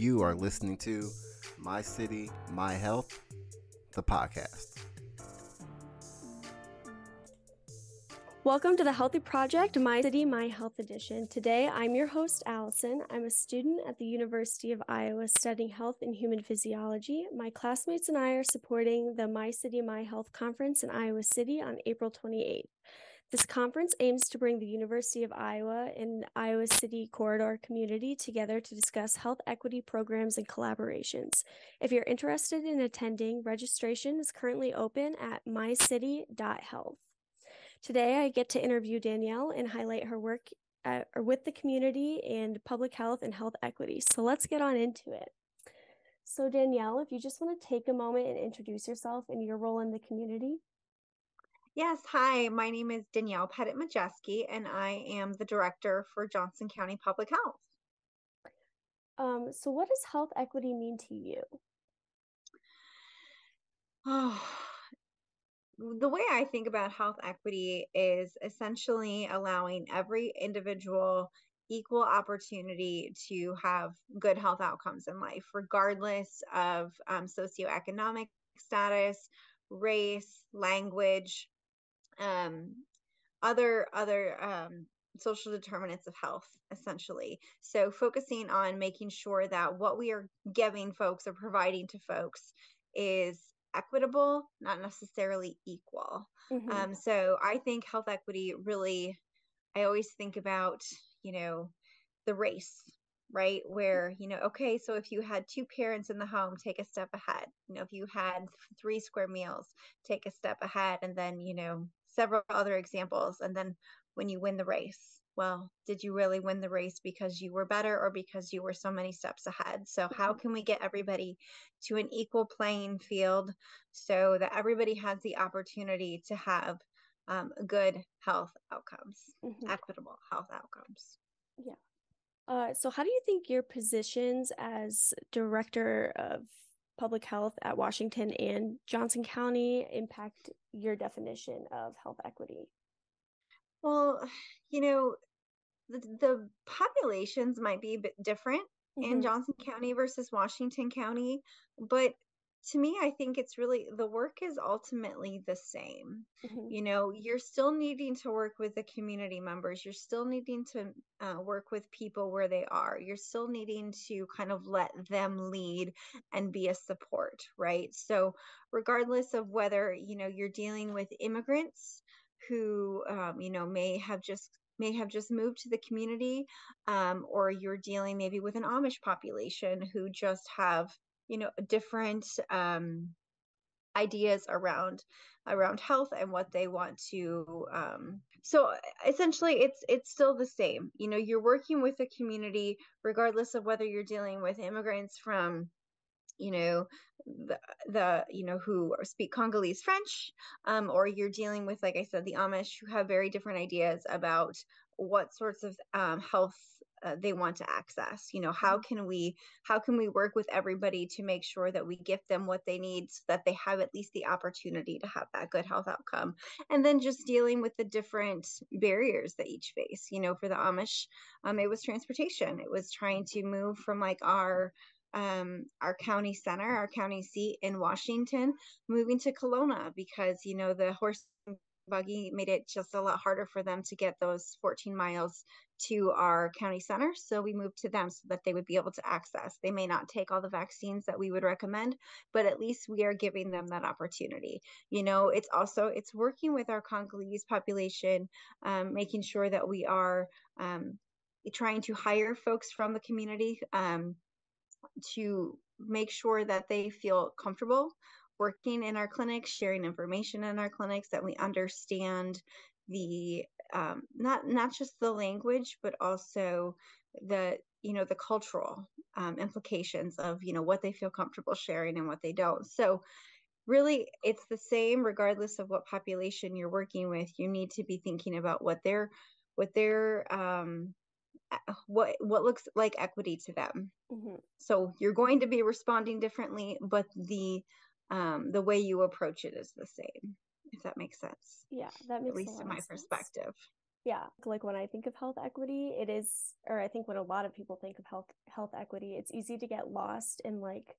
You are listening to My City, My Health, the podcast. Welcome to the Healthy Project, My City, My Health Edition. Today, I'm your host, Alison. I'm a student at the University of Iowa studying health and human physiology. My classmates and I are supporting the My City, My Health conference in Iowa City on April 28th. This conference aims to bring the University of Iowa and Iowa City corridor community together to discuss health equity programs and collaborations. If you're interested in attending, registration is currently open at mycity.health. Today, I get to interview Danielle and highlight her work at, with the community and public health and health equity. So let's get on into it. So, Danielle, if you just want to take a moment and introduce yourself and your role in the community. Yes, hi, my name is Danielle Pettit Majewski, and I am the director for Johnson County Public Health. Um, so, what does health equity mean to you? Oh, the way I think about health equity is essentially allowing every individual equal opportunity to have good health outcomes in life, regardless of um, socioeconomic status, race, language, um, other other um, social determinants of health, essentially. So focusing on making sure that what we are giving folks or providing to folks is equitable, not necessarily equal. Mm-hmm. Um, so I think health equity really, I always think about, you know, the race, right? Where, you know, okay, so if you had two parents in the home, take a step ahead. You know, if you had three square meals, take a step ahead. And then, you know, several other examples. And then when you win the race, well, did you really win the race because you were better or because you were so many steps ahead? So, how mm-hmm. can we get everybody to an equal playing field so that everybody has the opportunity to have um, good health outcomes, mm-hmm. equitable health outcomes? Yeah. Uh, so, how do you think your positions as director of public health at Washington and Johnson County impact your definition of health equity? Well, you know, the, the populations might be a bit different mm-hmm. in Johnson County versus Washington County, but to me, I think it's really the work is ultimately the same. Mm-hmm. You know, you're still needing to work with the community members, you're still needing to uh, work with people where they are, you're still needing to kind of let them lead and be a support, right? So, regardless of whether, you know, you're dealing with immigrants who, um, you know, may have just may have just moved to the community um, or you're dealing maybe with an amish population who just have you know different um, ideas around around health and what they want to um, so essentially it's it's still the same. You know you're working with a community regardless of whether you're dealing with immigrants from you know the, the you know who speak congolese french um, or you're dealing with like i said the amish who have very different ideas about what sorts of um, health uh, they want to access you know how mm-hmm. can we how can we work with everybody to make sure that we give them what they need so that they have at least the opportunity to have that good health outcome and then just dealing with the different barriers that each face you know for the amish um, it was transportation it was trying to move from like our um, our county center, our county seat in Washington, moving to Kalona because you know the horse buggy made it just a lot harder for them to get those 14 miles to our county center. So we moved to them so that they would be able to access. They may not take all the vaccines that we would recommend, but at least we are giving them that opportunity. You know, it's also it's working with our Congolese population, um, making sure that we are um, trying to hire folks from the community. Um, to make sure that they feel comfortable working in our clinics, sharing information in our clinics, that we understand the um, not not just the language, but also the you know the cultural um, implications of you know what they feel comfortable sharing and what they don't. So really it's the same regardless of what population you're working with you need to be thinking about what their what their um, what what looks like equity to them mm-hmm. so you're going to be responding differently but the um the way you approach it is the same if that makes sense yeah that makes at least in my sense. perspective Yeah, like when I think of health equity, it is, or I think when a lot of people think of health health equity, it's easy to get lost in like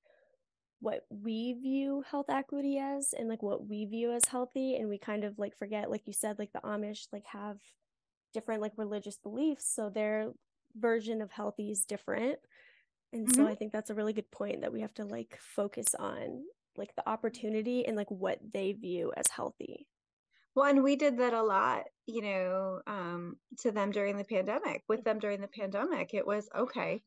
what we view health equity as and like what we view as healthy and we kind of like forget like you said like the amish like have different like religious beliefs so their version of healthy is different and mm-hmm. so i think that's a really good point that we have to like focus on like the opportunity and like what they view as healthy well and we did that a lot you know um to them during the pandemic with them during the pandemic it was okay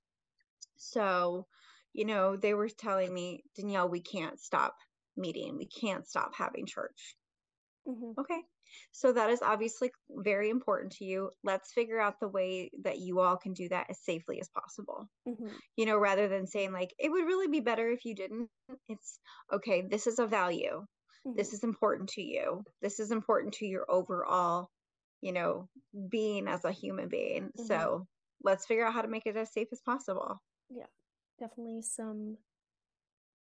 so you know, they were telling me, Danielle, we can't stop meeting. We can't stop having church. Mm-hmm. Okay. So that is obviously very important to you. Let's figure out the way that you all can do that as safely as possible. Mm-hmm. You know, rather than saying, like, it would really be better if you didn't. It's okay, this is a value. Mm-hmm. This is important to you. This is important to your overall, you know, being as a human being. So mm-hmm. let's figure out how to make it as safe as possible. Yeah definitely some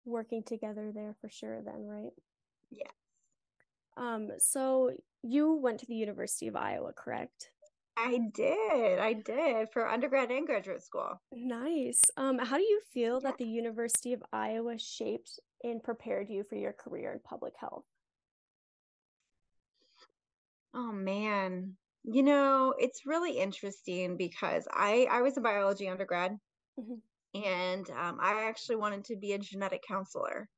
working together there for sure then right yes um so you went to the university of iowa correct? I did i did for undergrad and graduate school. Nice. Um how do you feel yeah. that the university of iowa shaped and prepared you for your career in public health? Oh man. You know it's really interesting because i i was a biology undergrad mm-hmm. and um, I actually wanted to be a genetic counselor.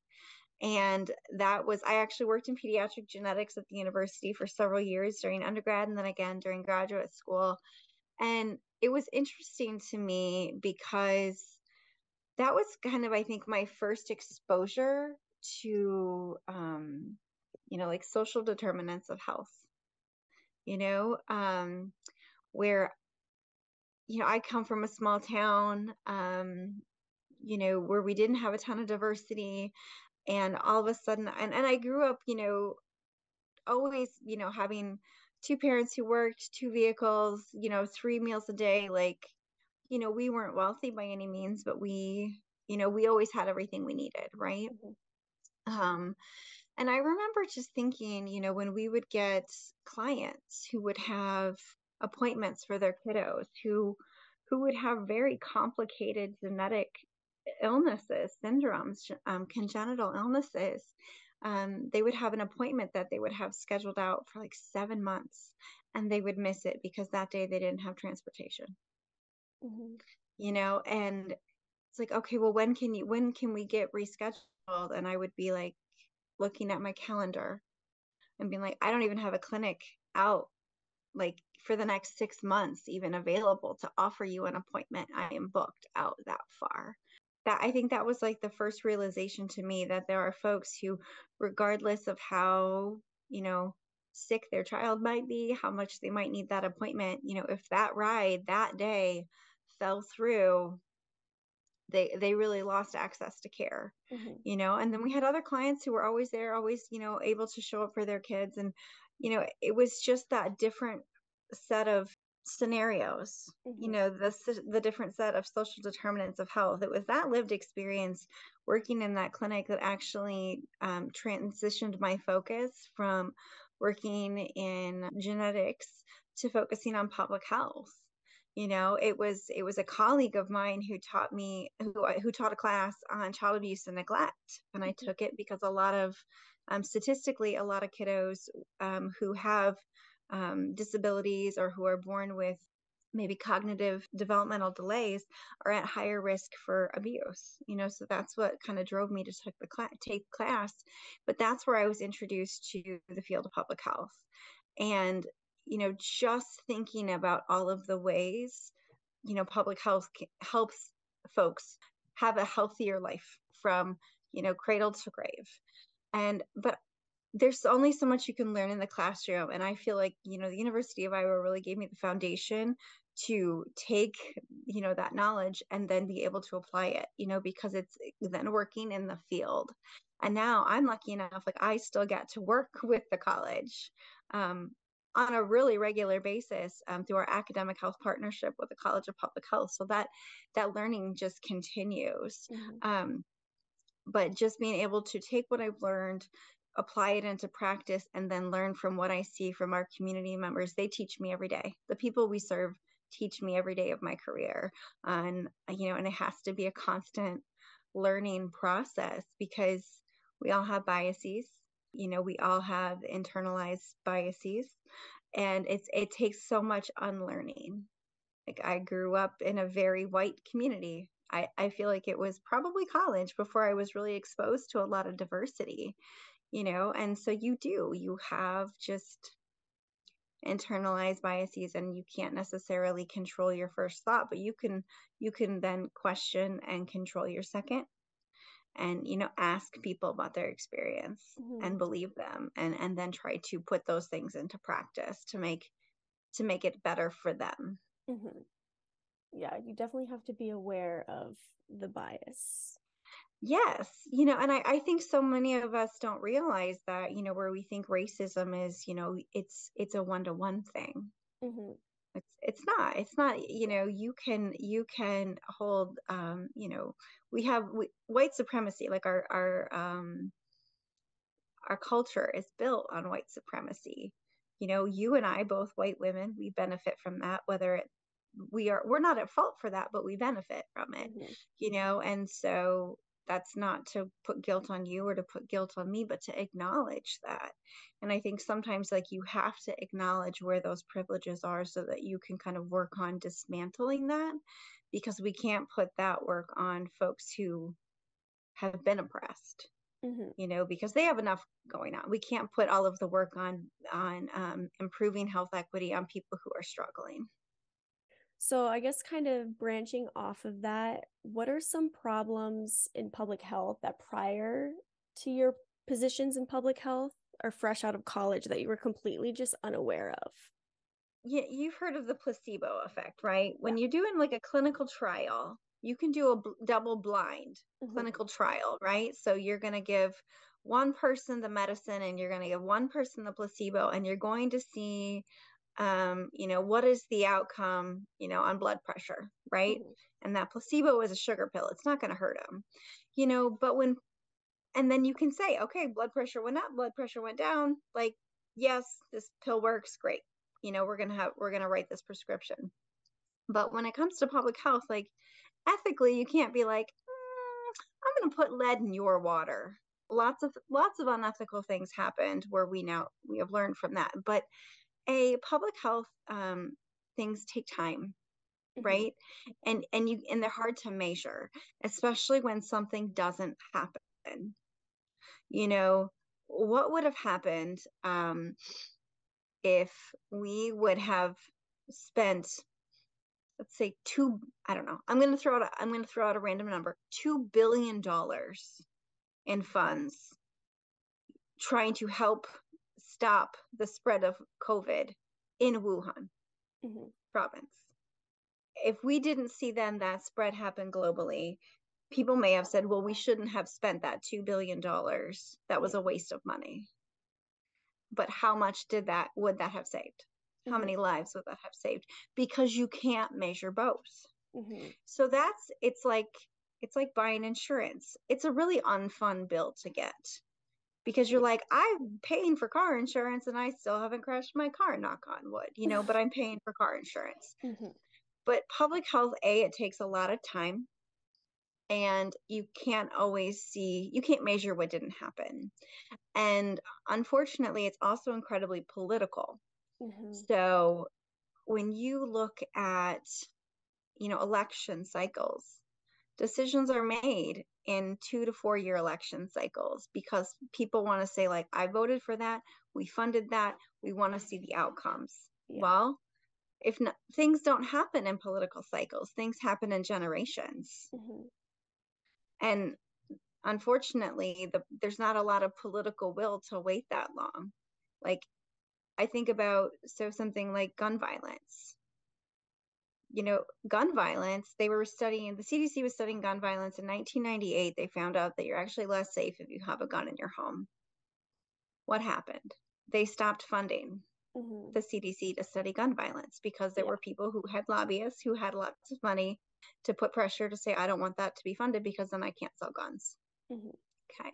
And that was, I actually worked in pediatric genetics at the university for several years during undergrad and then again during graduate school. And it was interesting to me because that was kind of, I think, my first exposure to, um, you know, like social determinants of health, you know, um, where you know, I come from a small town, um, you know, where we didn't have a ton of diversity. And all of a sudden, and, and I grew up, you know, always, you know, having two parents who worked, two vehicles, you know, three meals a day. Like, you know, we weren't wealthy by any means, but we, you know, we always had everything we needed, right? Mm-hmm. Um, and I remember just thinking, you know, when we would get clients who would have appointments for their kiddos who who would have very complicated genetic illnesses, syndromes, um, congenital illnesses. Um, they would have an appointment that they would have scheduled out for like seven months and they would miss it because that day they didn't have transportation. Mm-hmm. You know, and it's like, okay, well, when can you, when can we get rescheduled? And I would be like looking at my calendar and being like, I don't even have a clinic out like for the next six months even available to offer you an appointment i am booked out that far that i think that was like the first realization to me that there are folks who regardless of how you know sick their child might be how much they might need that appointment you know if that ride that day fell through they they really lost access to care mm-hmm. you know and then we had other clients who were always there always you know able to show up for their kids and you know it was just that different set of scenarios mm-hmm. you know the the different set of social determinants of health it was that lived experience working in that clinic that actually um, transitioned my focus from working in genetics to focusing on public health you know it was it was a colleague of mine who taught me who who taught a class on child abuse and neglect and i mm-hmm. took it because a lot of um, statistically a lot of kiddos um, who have um, disabilities or who are born with maybe cognitive developmental delays are at higher risk for abuse you know so that's what kind of drove me to take the class take class but that's where i was introduced to the field of public health. And you know just thinking about all of the ways you know public health helps folks have a healthier life from you know cradle to grave. And but there's only so much you can learn in the classroom and i feel like you know the university of iowa really gave me the foundation to take you know that knowledge and then be able to apply it you know because it's then working in the field. And now i'm lucky enough like i still get to work with the college um, on a really regular basis um, through our academic health partnership with the college of public health. So that that learning just continues. Mm-hmm. um, but just being able to take what i've learned apply it into practice and then learn from what I see from our community members. They teach me every day. The people we serve teach me every day of my career. And, you know, and it has to be a constant learning process because we all have biases. You know, we all have internalized biases and it's it takes so much unlearning. Like I grew up in a very white community. I, I feel like it was probably college before I was really exposed to a lot of diversity, you know, and so you do, you have just internalized biases and you can't necessarily control your first thought but you can you can then question and control your second and you know ask people about their experience mm-hmm. and believe them and and then try to put those things into practice to make to make it better for them mm-hmm. yeah you definitely have to be aware of the bias yes you know and I, I think so many of us don't realize that you know where we think racism is you know it's it's a one-to-one thing mm-hmm. it's it's not it's not you know you can you can hold um you know we have we, white supremacy like our our um our culture is built on white supremacy you know you and i both white women we benefit from that whether it we are we're not at fault for that but we benefit from it mm-hmm. you know and so that's not to put guilt on you or to put guilt on me but to acknowledge that. And i think sometimes like you have to acknowledge where those privileges are so that you can kind of work on dismantling that because we can't put that work on folks who have been oppressed mm-hmm. you know because they have enough going on. We can't put all of the work on on um, improving health equity on people who are struggling so, I guess kind of branching off of that, what are some problems in public health that prior to your positions in public health or fresh out of college that you were completely just unaware of? Yeah, you've heard of the placebo effect, right? Yeah. When you're doing like a clinical trial, you can do a b- double blind mm-hmm. clinical trial, right? So you're going to give one person the medicine and you're going to give one person the placebo and you're going to see um, you know, what is the outcome, you know, on blood pressure, right? Mm-hmm. And that placebo is a sugar pill. It's not going to hurt them, you know, but when, and then you can say, okay, blood pressure went up, blood pressure went down. Like, yes, this pill works. Great. You know, we're going to have, we're going to write this prescription. But when it comes to public health, like ethically, you can't be like, mm, I'm going to put lead in your water. Lots of, lots of unethical things happened where we now, we have learned from that. But a public health um, things take time mm-hmm. right and and you and they're hard to measure especially when something doesn't happen you know what would have happened um, if we would have spent let's say two i don't know i'm going to throw out a, i'm going to throw out a random number 2 billion dollars in funds trying to help stop the spread of COVID in Wuhan mm-hmm. province. If we didn't see then that spread happen globally, people may have said, well, we shouldn't have spent that $2 billion. That was a waste of money. But how much did that, would that have saved? Mm-hmm. How many lives would that have saved? Because you can't measure both. Mm-hmm. So that's, it's like, it's like buying insurance. It's a really unfun bill to get because you're like, I'm paying for car insurance and I still haven't crashed my car, knock on wood, you know, but I'm paying for car insurance. Mm-hmm. But public health, A, it takes a lot of time and you can't always see, you can't measure what didn't happen. And unfortunately, it's also incredibly political. Mm-hmm. So when you look at, you know, election cycles, decisions are made in two to four year election cycles because people want to say like i voted for that we funded that we want to see the outcomes yeah. well if not, things don't happen in political cycles things happen in generations mm-hmm. and unfortunately the, there's not a lot of political will to wait that long like i think about so something like gun violence you know, gun violence, they were studying, the CDC was studying gun violence in 1998. They found out that you're actually less safe if you have a gun in your home. What happened? They stopped funding mm-hmm. the CDC to study gun violence because there yeah. were people who had lobbyists who had lots of money to put pressure to say, I don't want that to be funded because then I can't sell guns. Mm-hmm. Okay.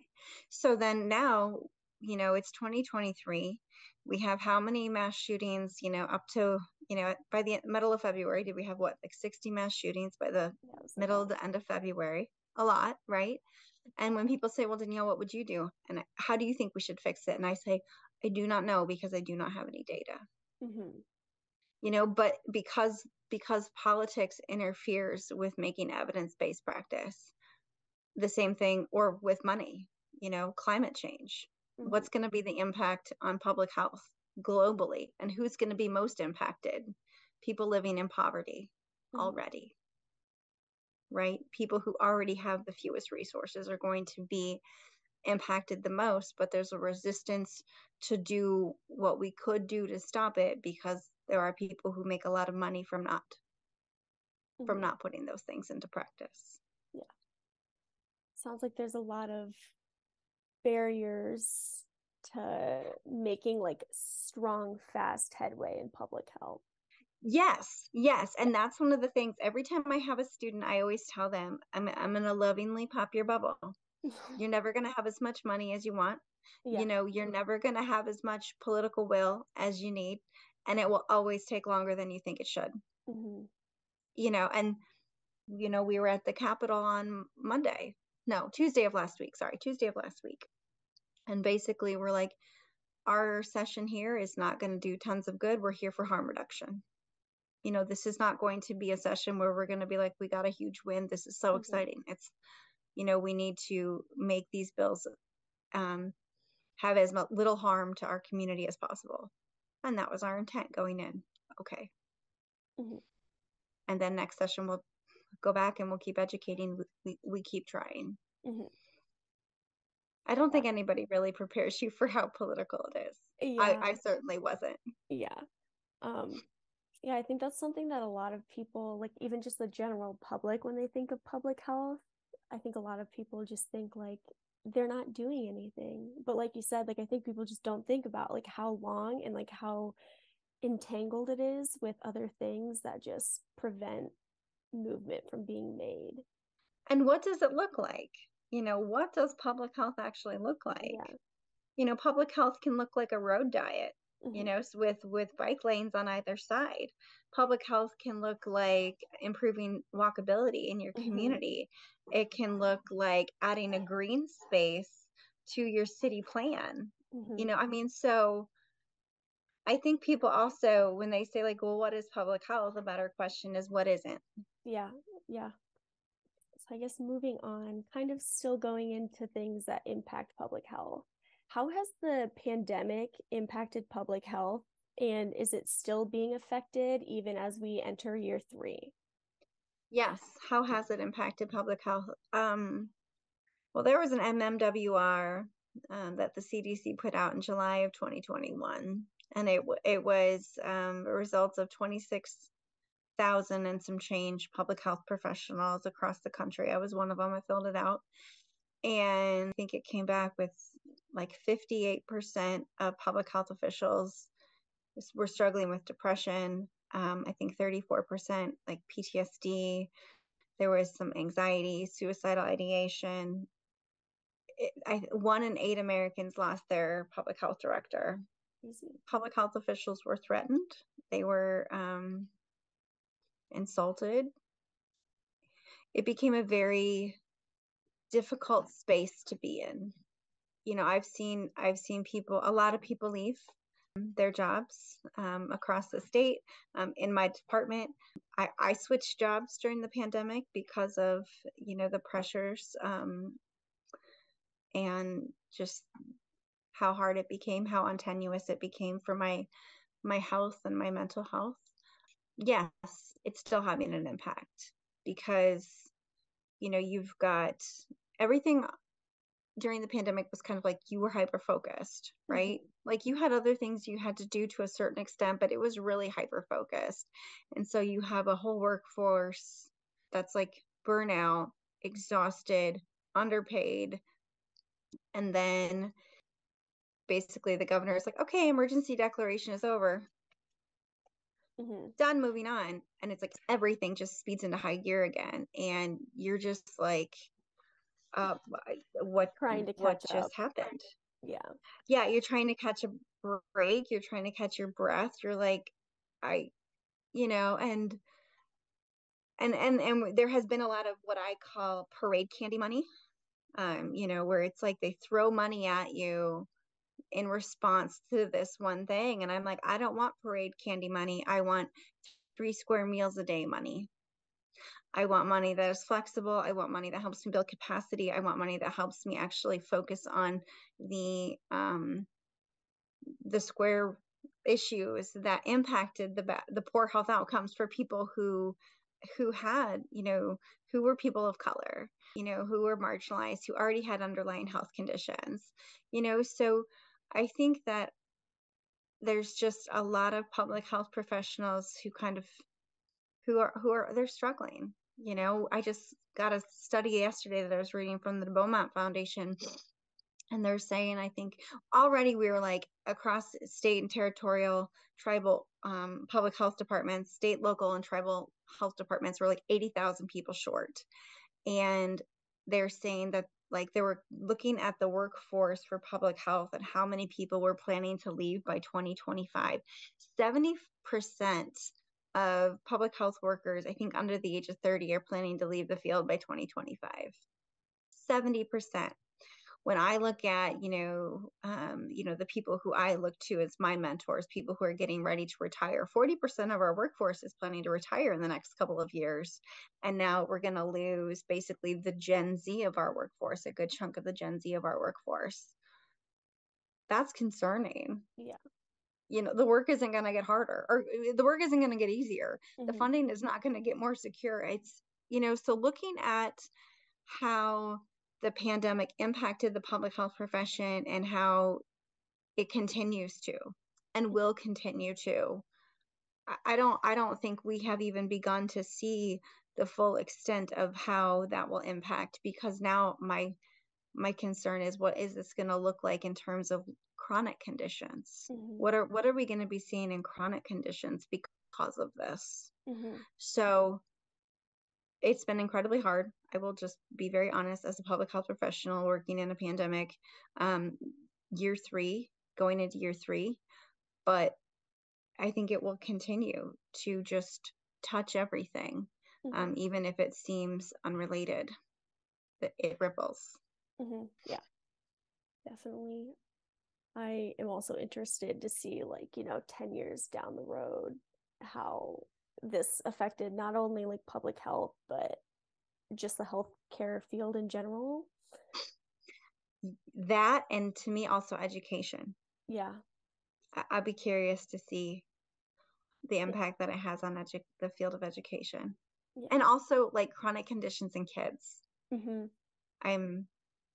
So then now you know, it's 2023. We have how many mass shootings, you know, up to, you know, by the middle of February, did we have what, like 60 mass shootings by the middle to end of February? A lot, right? And when people say, well, Danielle, what would you do? And how do you think we should fix it? And I say, I do not know because I do not have any data. Mm-hmm. You know, but because because politics interferes with making evidence-based practice, the same thing, or with money, you know, climate change. Mm-hmm. What's going to be the impact on public health globally? And who's going to be most impacted? People living in poverty mm-hmm. already right? People who already have the fewest resources are going to be impacted the most, but there's a resistance to do what we could do to stop it because there are people who make a lot of money from not mm-hmm. from not putting those things into practice. Yeah. Sounds like there's a lot of barriers to making like strong fast headway in public health. Yes, yes. And that's one of the things every time I have a student, I always tell them I'm, I'm going to lovingly pop your bubble. You're never going to have as much money as you want. Yeah. You know, you're never going to have as much political will as you need. And it will always take longer than you think it should. Mm-hmm. You know, and, you know, we were at the Capitol on Monday. No, Tuesday of last week. Sorry, Tuesday of last week. And basically, we're like, our session here is not going to do tons of good. We're here for harm reduction you know this is not going to be a session where we're going to be like we got a huge win this is so mm-hmm. exciting it's you know we need to make these bills um, have as little harm to our community as possible and that was our intent going in okay mm-hmm. and then next session we'll go back and we'll keep educating we, we keep trying mm-hmm. I don't think anybody really prepares you for how political it is yeah. I, I certainly wasn't yeah um yeah, I think that's something that a lot of people, like even just the general public, when they think of public health, I think a lot of people just think like they're not doing anything. But like you said, like I think people just don't think about like how long and like how entangled it is with other things that just prevent movement from being made. And what does it look like? You know, what does public health actually look like? Yeah. You know, public health can look like a road diet mm-hmm. you know with with bike lanes on either side public health can look like improving walkability in your mm-hmm. community mm-hmm. it can look like adding a green space to your city plan mm-hmm. you know i mean so i think people also when they say like well what is public health a better question is what isn't yeah yeah so i guess moving on kind of still going into things that impact public health how has the pandemic impacted public health? And is it still being affected even as we enter year three? Yes. How has it impacted public health? Um, well, there was an MMWR um, that the CDC put out in July of 2021, and it it was um, a result of 26,000 and some change public health professionals across the country. I was one of them. I filled it out, and I think it came back with like 58% of public health officials were struggling with depression. Um, I think 34% like PTSD. There was some anxiety, suicidal ideation. It, I, one in eight Americans lost their public health director. Public health officials were threatened. They were um, insulted. It became a very difficult space to be in you know i've seen i've seen people a lot of people leave their jobs um, across the state um, in my department I, I switched jobs during the pandemic because of you know the pressures um, and just how hard it became how untenuous it became for my my health and my mental health yes it's still having an impact because you know you've got everything during the pandemic was kind of like you were hyper focused, mm-hmm. right? Mm-hmm. Like you had other things you had to do to a certain extent, but it was really hyper focused. And so you have a whole workforce that's like burnout, exhausted, underpaid. And then basically the governor is like, okay, emergency declaration is over. Mm-hmm. Done, moving on. And it's like everything just speeds into high gear again. And you're just like, uh, what trying to catch what up. just happened Yeah. Yeah, you're trying to catch a break, you're trying to catch your breath. You're like I you know, and and and and there has been a lot of what I call parade candy money. Um, you know, where it's like they throw money at you in response to this one thing and I'm like, I don't want parade candy money. I want three square meals a day money. I want money that is flexible. I want money that helps me build capacity. I want money that helps me actually focus on the um, the square issues that impacted the the poor health outcomes for people who who had you know who were people of color you know who were marginalized who already had underlying health conditions you know so i think that there's just a lot of public health professionals who kind of who are who are they're struggling you know? I just got a study yesterday that i was reading from the beaumont foundation and they're saying i think already we were like across state and territorial tribal um, public health departments state local and tribal health departments were like 80000 people short. And they're saying that like they were looking at the workforce for public health and how many people were planning to leave by 2025 70% of public health workers i think under the age of 30 are planning to leave the field by 2025 70% when I look at, you know, um, you know, the people who I look to as my mentors, people who are getting ready to retire, 40% of our workforce is planning to retire in the next couple of years. And now we're going to lose basically the Gen Z of our workforce, a good chunk of the Gen Z of our workforce. That's concerning. Yeah. You know, the work isn't going to get harder or uh, the work isn't going to get easier. Mm-hmm. The funding is not going to get more secure. It's, you know, so looking at how the pandemic impacted the public health profession and how it continues to and will continue to i don't i don't think we have even begun to see the full extent of how that will impact because now my my concern is what is this going to look like in terms of chronic conditions mm-hmm. what are what are we going to be seeing in chronic conditions because of this mm-hmm. so it's been incredibly hard. I will just be very honest as a public health professional working in a pandemic, um, year three, going into year three. But I think it will continue to just touch everything, um, mm-hmm. um, even if it seems unrelated, that it ripples. Mm-hmm. Yeah, definitely. I am also interested to see, like, you know, 10 years down the road, how this affected not only like public health but just the healthcare field in general? That and to me also education. Yeah. I- would be curious to see the impact that it has on edu- the field of education. Yeah. and also like chronic conditions in kids. Mm-hmm. i'm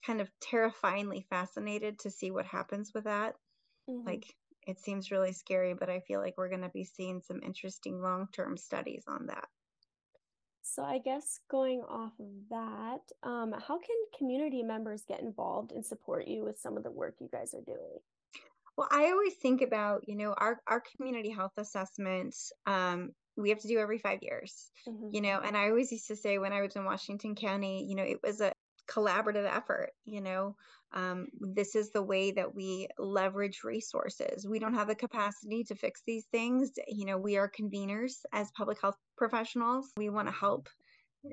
kind of terrifyingly fascinated to see what happens with that. Mm-hmm. like it seems really scary, but I feel like we're going to be seeing some interesting long term studies on that. So, I guess going off of that, um, how can community members get involved and support you with some of the work you guys are doing? Well, I always think about, you know, our, our community health assessments, um, we have to do every five years, mm-hmm. you know, and I always used to say when I was in Washington County, you know, it was a collaborative effort, you know, um, this is the way that we leverage resources. We don't have the capacity to fix these things. You know, we are conveners as public health professionals. We want to help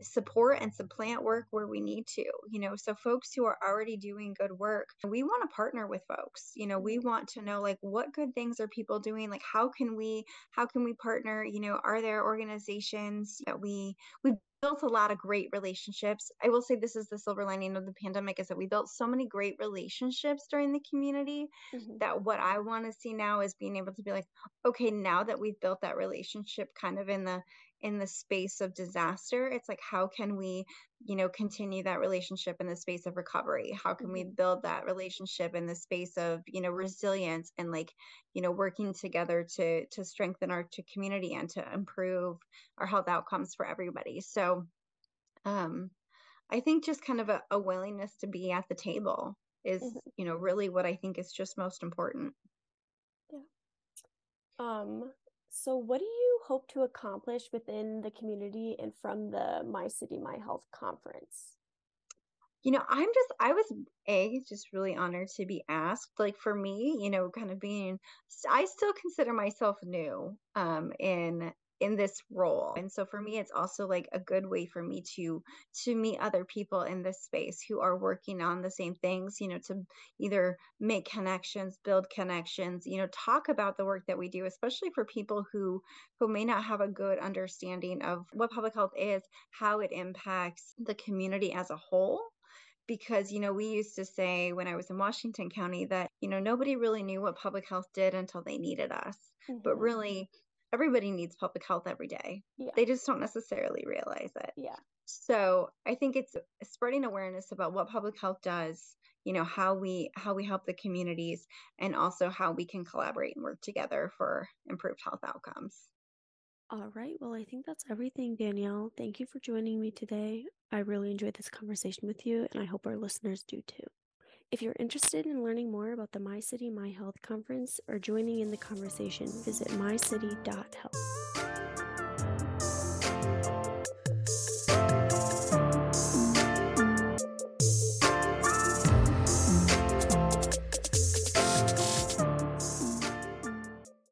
support and supplant work where we need to you know so folks who are already doing good work we want to partner with folks you know we want to know like what good things are people doing like how can we how can we partner you know are there organizations that we we built a lot of great relationships. I will say this is the silver lining of the pandemic is that we built so many great relationships during the community mm-hmm. that what I want to see now is being able to be like, okay, now that we've built that relationship kind of in the in the space of disaster it's like how can we you know continue that relationship in the space of recovery how can we mm-hmm. build that relationship in the space of you know resilience and like you know working together to to strengthen our to community and to improve our health outcomes for everybody so um i think just kind of a, a willingness to be at the table is mm-hmm. you know really what i think is just most important yeah um so, what do you hope to accomplish within the community and from the My City, My Health conference? you know, I'm just, I was a just really honored to be asked. Like for me, you know, kind of being, I still consider myself new um, in in this role. And so for me it's also like a good way for me to to meet other people in this space who are working on the same things you know to either make connections build connections you know talk about the work that we do especially for people who who may not have a good understanding of what public health is how it impacts the community as a whole. Because you know we used to say when i was in washington county that you know nobody really knew what public health did until they needed us. Mm-hmm. but really everybody needs public health every day. Yeah. They just don't necessarily realize it. Yeah. So I think it's spreading awareness about what public health does, you know, how we how we help the communities and also how we can collaborate and work together for improved health outcomes. All right. Well, I think that's everything, Danielle. Thank you for joining me today. I really enjoyed this conversation with you, and I hope our listeners do too. If you're interested in learning more about the My City, My Health conference or joining in the conversation, visit mycity.health.